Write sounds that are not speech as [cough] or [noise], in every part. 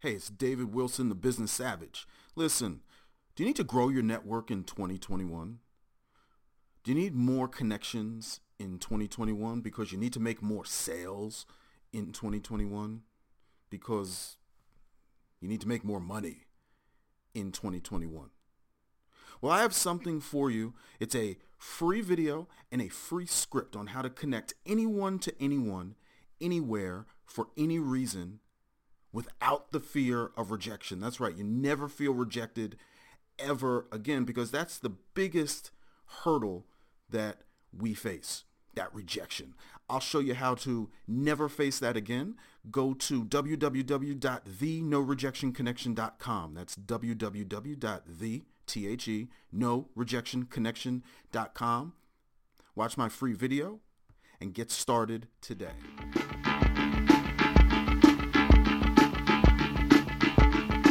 Hey, it's David Wilson, the Business Savage. Listen, do you need to grow your network in 2021? Do you need more connections in 2021 because you need to make more sales in 2021? Because you need to make more money in 2021. Well, I have something for you. It's a free video and a free script on how to connect anyone to anyone, anywhere, for any reason without the fear of rejection. That's right. You never feel rejected ever again because that's the biggest hurdle that we face, that rejection. I'll show you how to never face that again. Go to www.thenorejectionconnection.com. That's www.the, Watch my free video and get started today.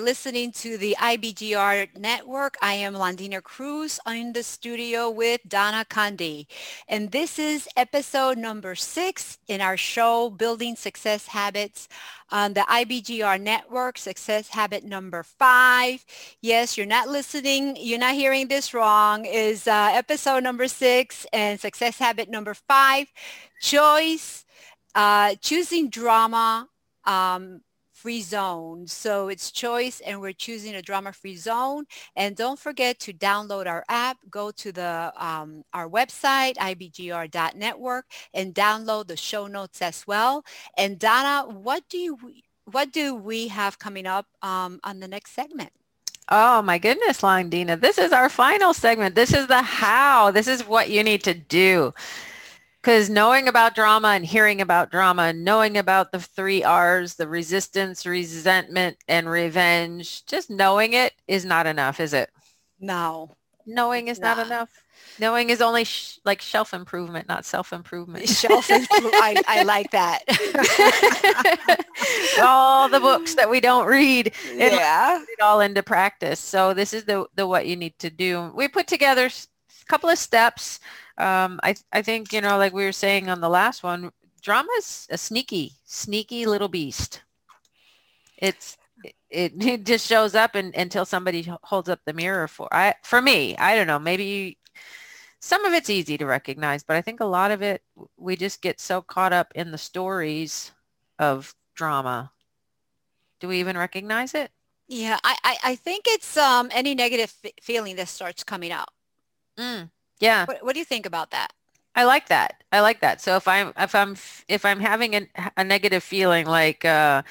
Listening to the IBGR network. I am Londina Cruz in the studio with Donna Kunde. And this is episode number six in our show, Building Success Habits on the IBGR network, success habit number five. Yes, you're not listening. You're not hearing this wrong is uh, episode number six and success habit number five, choice, uh, choosing drama, um, free zone. So it's choice and we're choosing a drama free zone. And don't forget to download our app. Go to the um, our website, ibgr.network and download the show notes as well. And Donna, what do you what do we have coming up um, on the next segment? Oh my goodness, Londina. This is our final segment. This is the how. This is what you need to do because knowing about drama and hearing about drama, knowing about the three R's, the resistance, resentment, and revenge, just knowing it is not enough, is it? No. Knowing is not, not enough. Knowing is only sh- like shelf improvement, not self improvement. [laughs] Shelf improvement. I, I like that. [laughs] all the books that we don't read, yeah, it all into practice. So this is the the what you need to do. We put together couple of steps um, I, I think, you know, like we were saying on the last one, drama is a sneaky, sneaky little beast. It's, it, [laughs] it just shows up and, until somebody holds up the mirror for, I, for me, I don't know, maybe some of it's easy to recognize, but I think a lot of it, we just get so caught up in the stories of drama. Do we even recognize it? Yeah, I, I, I think it's um, any negative f- feeling that starts coming out. Mm. Yeah. What, what do you think about that? I like that. I like that. So if I'm if I'm if I'm having a, a negative feeling like uh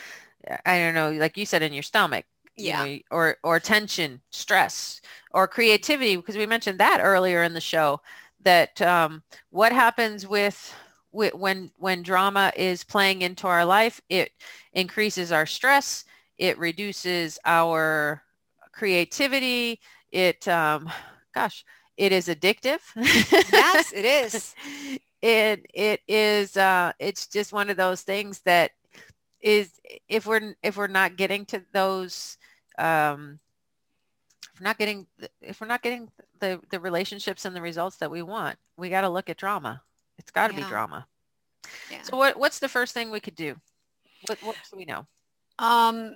I don't know, like you said in your stomach, yeah, you know, or or tension, stress, or creativity, because we mentioned that earlier in the show. That um, what happens with, with when when drama is playing into our life, it increases our stress, it reduces our creativity, it um, gosh, it is addictive. yes, it is. [laughs] it it is uh it's just one of those things that is if we're if we're not getting to those um if we're not getting if we're not getting the the relationships and the results that we want we got to look at drama it's got to Yeah. be drama Yeah. so what what's the first thing we could do what what do we know Um,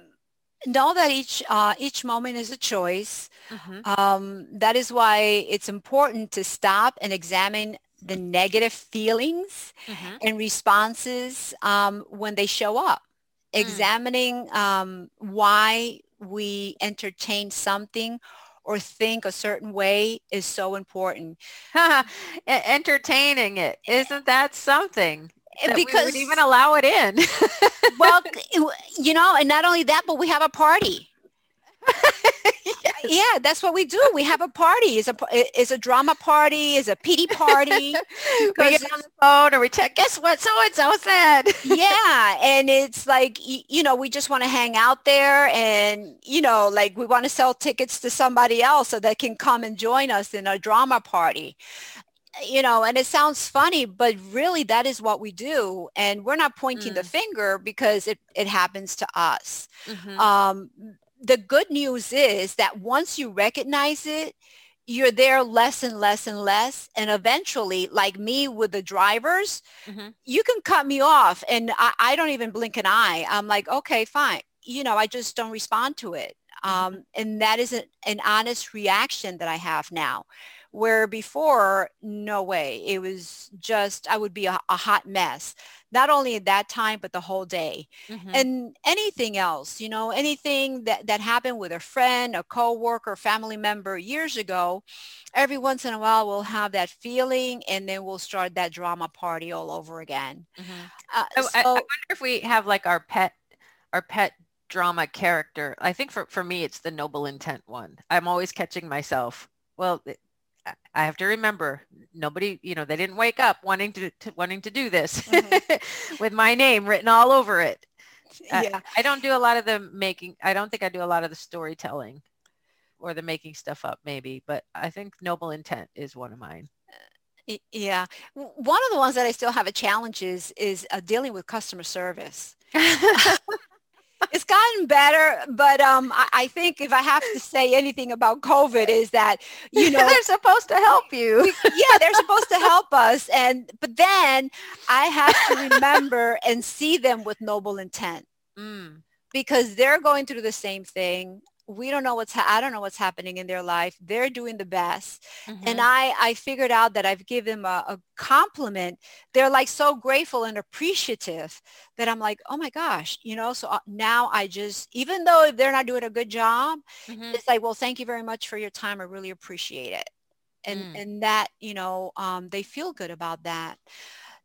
know that each uh, each moment is a choice. Mhm. Um, that is why it's important to stop and examine the negative feelings Mhm. and responses um, when they show up. Examining um, why we entertain something or think a certain way is so important. [laughs] Entertaining it isn't that something We because would even allow it in [laughs] well, you know, and not only that, but we have a party. [laughs] Yeah, that's what we do. We have a party. It's a is a drama party. Is a pity party. [laughs] we get on the phone or we check guess what so and so said yeah, and it's like you know we just want to hang out there, and you know like we want to sell tickets to somebody else so they can come and join us in a drama party. You know, and it sounds funny, but really that is what we do, and we're not pointing the finger because it it happens to us. Mhm. Um, the good news is that once you recognize it, you're there less and less and less. And eventually, like me with the drivers, Mhm. you can cut me off and I, I don't even blink an eye. I'm like, okay, fine. You know, I just don't respond to it. Um, and that is a, an honest reaction that I have now. Where before, no way. It was just, I would be a, a hot mess. Not only at that time, but the whole day Mhm. and anything else, you know, anything that, that happened with a friend, a coworker, family member years ago, every once in a while we'll have that feeling and then we'll start that drama party all over again. Mhm. Uh, I, I- I wonder if we have like our pet, our pet drama character. I think for, for me, it's the noble intent one. I'm always catching myself. Well, I- I have to remember nobody, you know, they didn't wake up wanting to, to wanting to do this [laughs] with my name written all over it. Uh, yeah, I don't do a lot of the making. I don't think I do a lot of the storytelling or the making stuff up maybe, but I think noble intent is one of mine. yeah. One of the ones that I still have a challenge is, is uh, dealing with customer service. [laughs] It's gotten better, but um, I, I think if I have to say anything about COVID is that, you know, [laughs] they're supposed to help you. yeah, they're supposed to help us. And, but then I have to remember and see them with noble intent Mm. because they're going through the same thing. We don't know what's, ha- I don't know what's happening in their life. They're doing the best. And Mhm. I, I figured out that I've given them a, a compliment. They're like so grateful and appreciative that I'm like, oh my gosh, you know, so uh, now I just, even though they're not doing a good job, Mhm. it's like, well, thank you very much for your time. I really appreciate it. And, Mm. and that, you know, um, they feel good about that.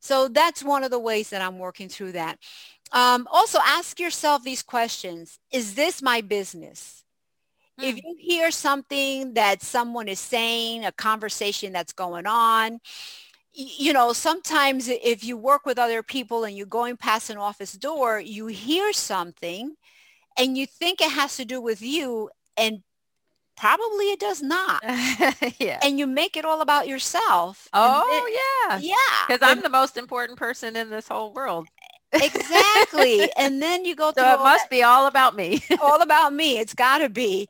So that's one of the ways that I'm working through that. Um, also ask yourself these questions. Is this my business? If Mm. you hear something that someone is saying, a conversation that's going on, you know, sometimes if you work with other people and you're going past an office door, you hear something and you think it has to do with you and probably it does not. [laughs] yeah. And you make it all about yourself. Oh then- yeah. yeah. Because I'm the most important person in this whole world. Exactly. [laughs] and then you go through So it must be all about me. [laughs] all about me. It's got to be.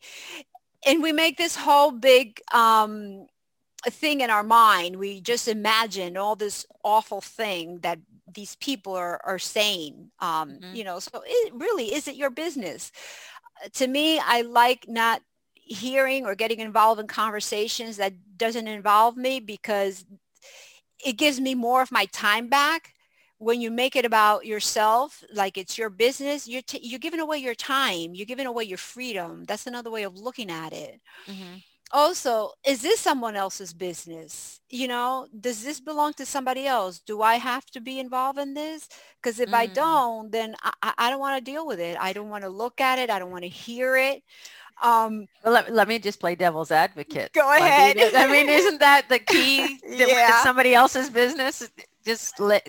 And we make this whole big um, thing in our mind. We just imagine all this awful thing that these people are, are saying. Um, Mhm. You know, so it really is it your business? Uh, To me, I like not hearing or getting involved in conversations that doesn't involve me because it gives me more of my time back when you make it about yourself, like it's your business, you're, t- you're giving away your time. You're giving away your freedom. That's another way of looking at it. Mhm. Also, is this someone else's business? You know, does this belong to somebody else? Do I have to be involved in this? Because if I Mm. don't, then I, I- I don't want to deal with it. I don't want to look at it. I don't want to hear it. Um, Well, let, let me just play devil's advocate. Go ahead. it- I mean, isn't that the key? [laughs] Yeah. somebody else's business. Just let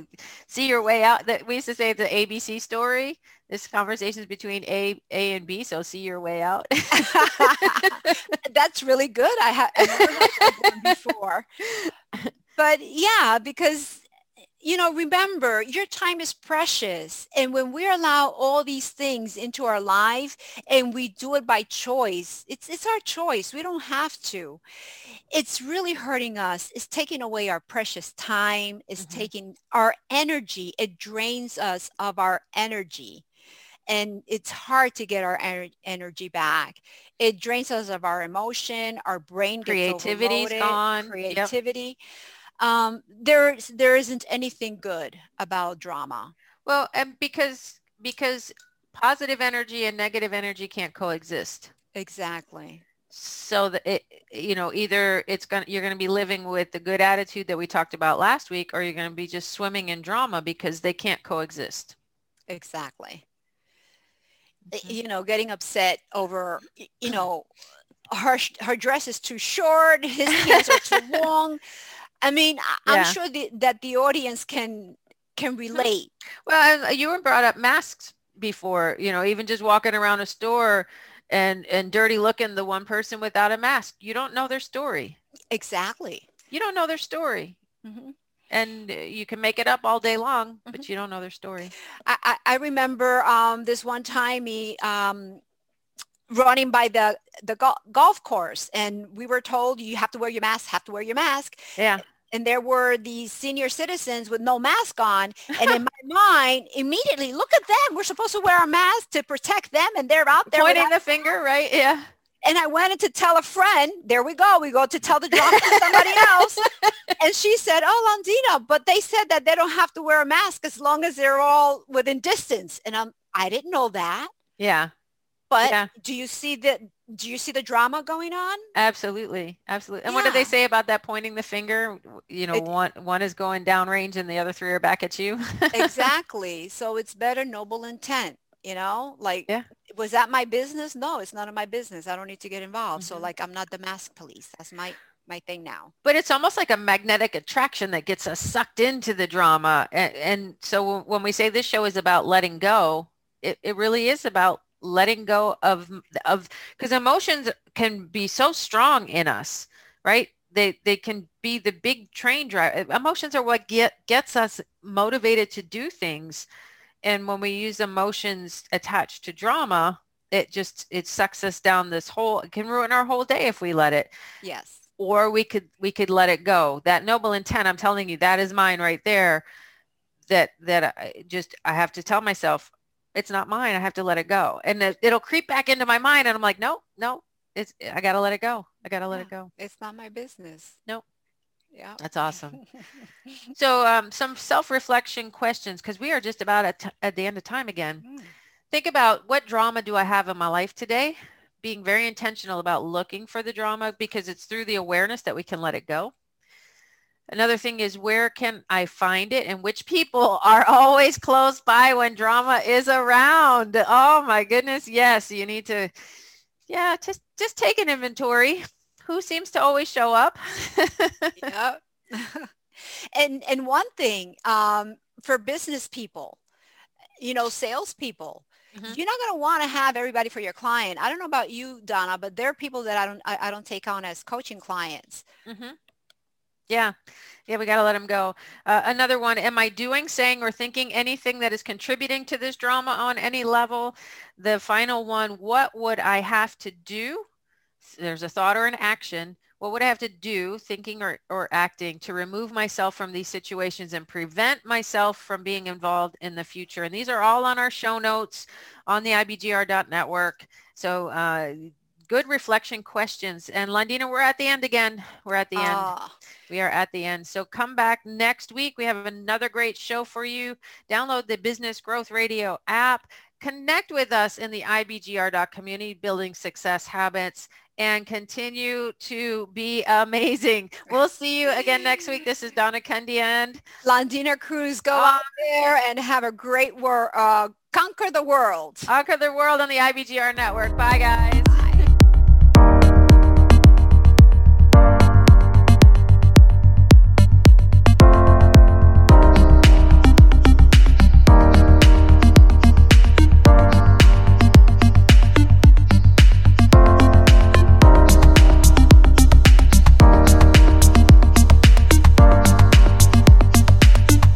see your way out. That we used to say the ABC story. This conversation is between A, A and B. So see your way out. [laughs] That's really good. I have never heard that one [laughs] before. But yeah, because you know, remember your time is precious. And when we allow all these things into our life and we do it by choice, it's, it's our choice. We don't have to. It's really hurting us. It's taking away our precious time. It's mm-hmm. taking our energy. It drains us of our energy. And it's hard to get our energy back. It drains us of our emotion. Our brain gets creativity's gone. Creativity. Yep um, there there isn't anything good about drama. Well, and because because positive energy and negative energy can't coexist. Exactly. So that it, you know, either it's going to you're going to be living with the good attitude that we talked about last week, or you're going to be just swimming in drama because they can't coexist. Exactly. Mm-hmm. You know, getting upset over, you know, her her dress is too short, his [laughs] pants are too long. I mean, yeah. I'm sure the, that the audience can can relate. Well, you were brought up masks before, you know, even just walking around a store and and dirty looking the one person without a mask. You don't know their story. Exactly. You don't know their story. Mm-hmm. And you can make it up all day long, mm-hmm. but you don't know their story. I, I remember um, this one time he um, running by the the go- golf course and we were told you have to wear your mask have to wear your mask yeah and there were these senior citizens with no mask on. And in [laughs] my mind, immediately, look at them. We're supposed to wear a mask to protect them, and they're out there pointing the finger, right? Yeah. And I went in to tell a friend. There we go. We go to tell the job to somebody else. [laughs] and she said, "Oh, Londina, but they said that they don't have to wear a mask as long as they're all within distance." And I'm, I didn't know that. Yeah. But yeah. do you see the do you see the drama going on? Absolutely, absolutely. And yeah. what do they say about that pointing the finger? You know, it, one one is going downrange and the other three are back at you. [laughs] exactly. So it's better noble intent. You know, like yeah. was that my business? No, it's none of my business. I don't need to get involved. Mm-hmm. So like I'm not the mask police. That's my my thing now. But it's almost like a magnetic attraction that gets us sucked into the drama. And, and so when we say this show is about letting go, it, it really is about letting go of of because emotions can be so strong in us right? They they can be the big train drive emotions are what get gets us motivated to do things. And when we use emotions attached to drama it just it sucks us down this whole it can ruin our whole day if we let it. Yes. Or we could we could let it go. That noble intent i'm telling you that is mine right there. That that I just i have to tell myself it's not mine. I have to let it go. And it, will creep back into my mind. And I'm like, no, no, it's, I got to let it go. I got to let yeah, it go. It's not my business. Nope. Yeah. That's awesome. [laughs] so um, some self-reflection questions, because we are just about at, t- at the end of time again. Mm. Think about what drama do I have in my life today? Being very intentional about looking for the drama because it's through the awareness that we can let it go. Another thing is where can I find it and which people [laughs] are always close by when drama is around? Oh my goodness. Yes, you need to, yeah, just, just take an inventory. Who seems to always show up? yeah. [laughs] [laughs] and, and one thing um, for business people, you know, salespeople, Mm-hmm. you're not going to want to have everybody for your client. I don't know about you, Donna, but there are people that I don't I, I don't take on as coaching clients. Mm-hmm. Yeah. Yeah, we got to let them go. Uh, another one, am I doing, saying, or thinking anything that is contributing to this drama on any level? The final one, what would I have to do? There's a thought or an action. What would I have to do, thinking or, or acting, to remove myself from these situations and prevent myself from being involved in the future? And these are all on our show notes on the IBGR.network. So uh, good reflection questions. And Londina, we're at the end again. We're at the end. Ah. We are at the end. So come back next week. We have another great show for you. Download the Business Growth Radio app. Connect with us in the IBGR community, building success habits and continue to be amazing. We'll see you again next week. This is Donna Kunde and Landina Cruz. Go out there and have a great work. Uh, conquer the world. Conquer the world on the IBGR network. Bye, guys.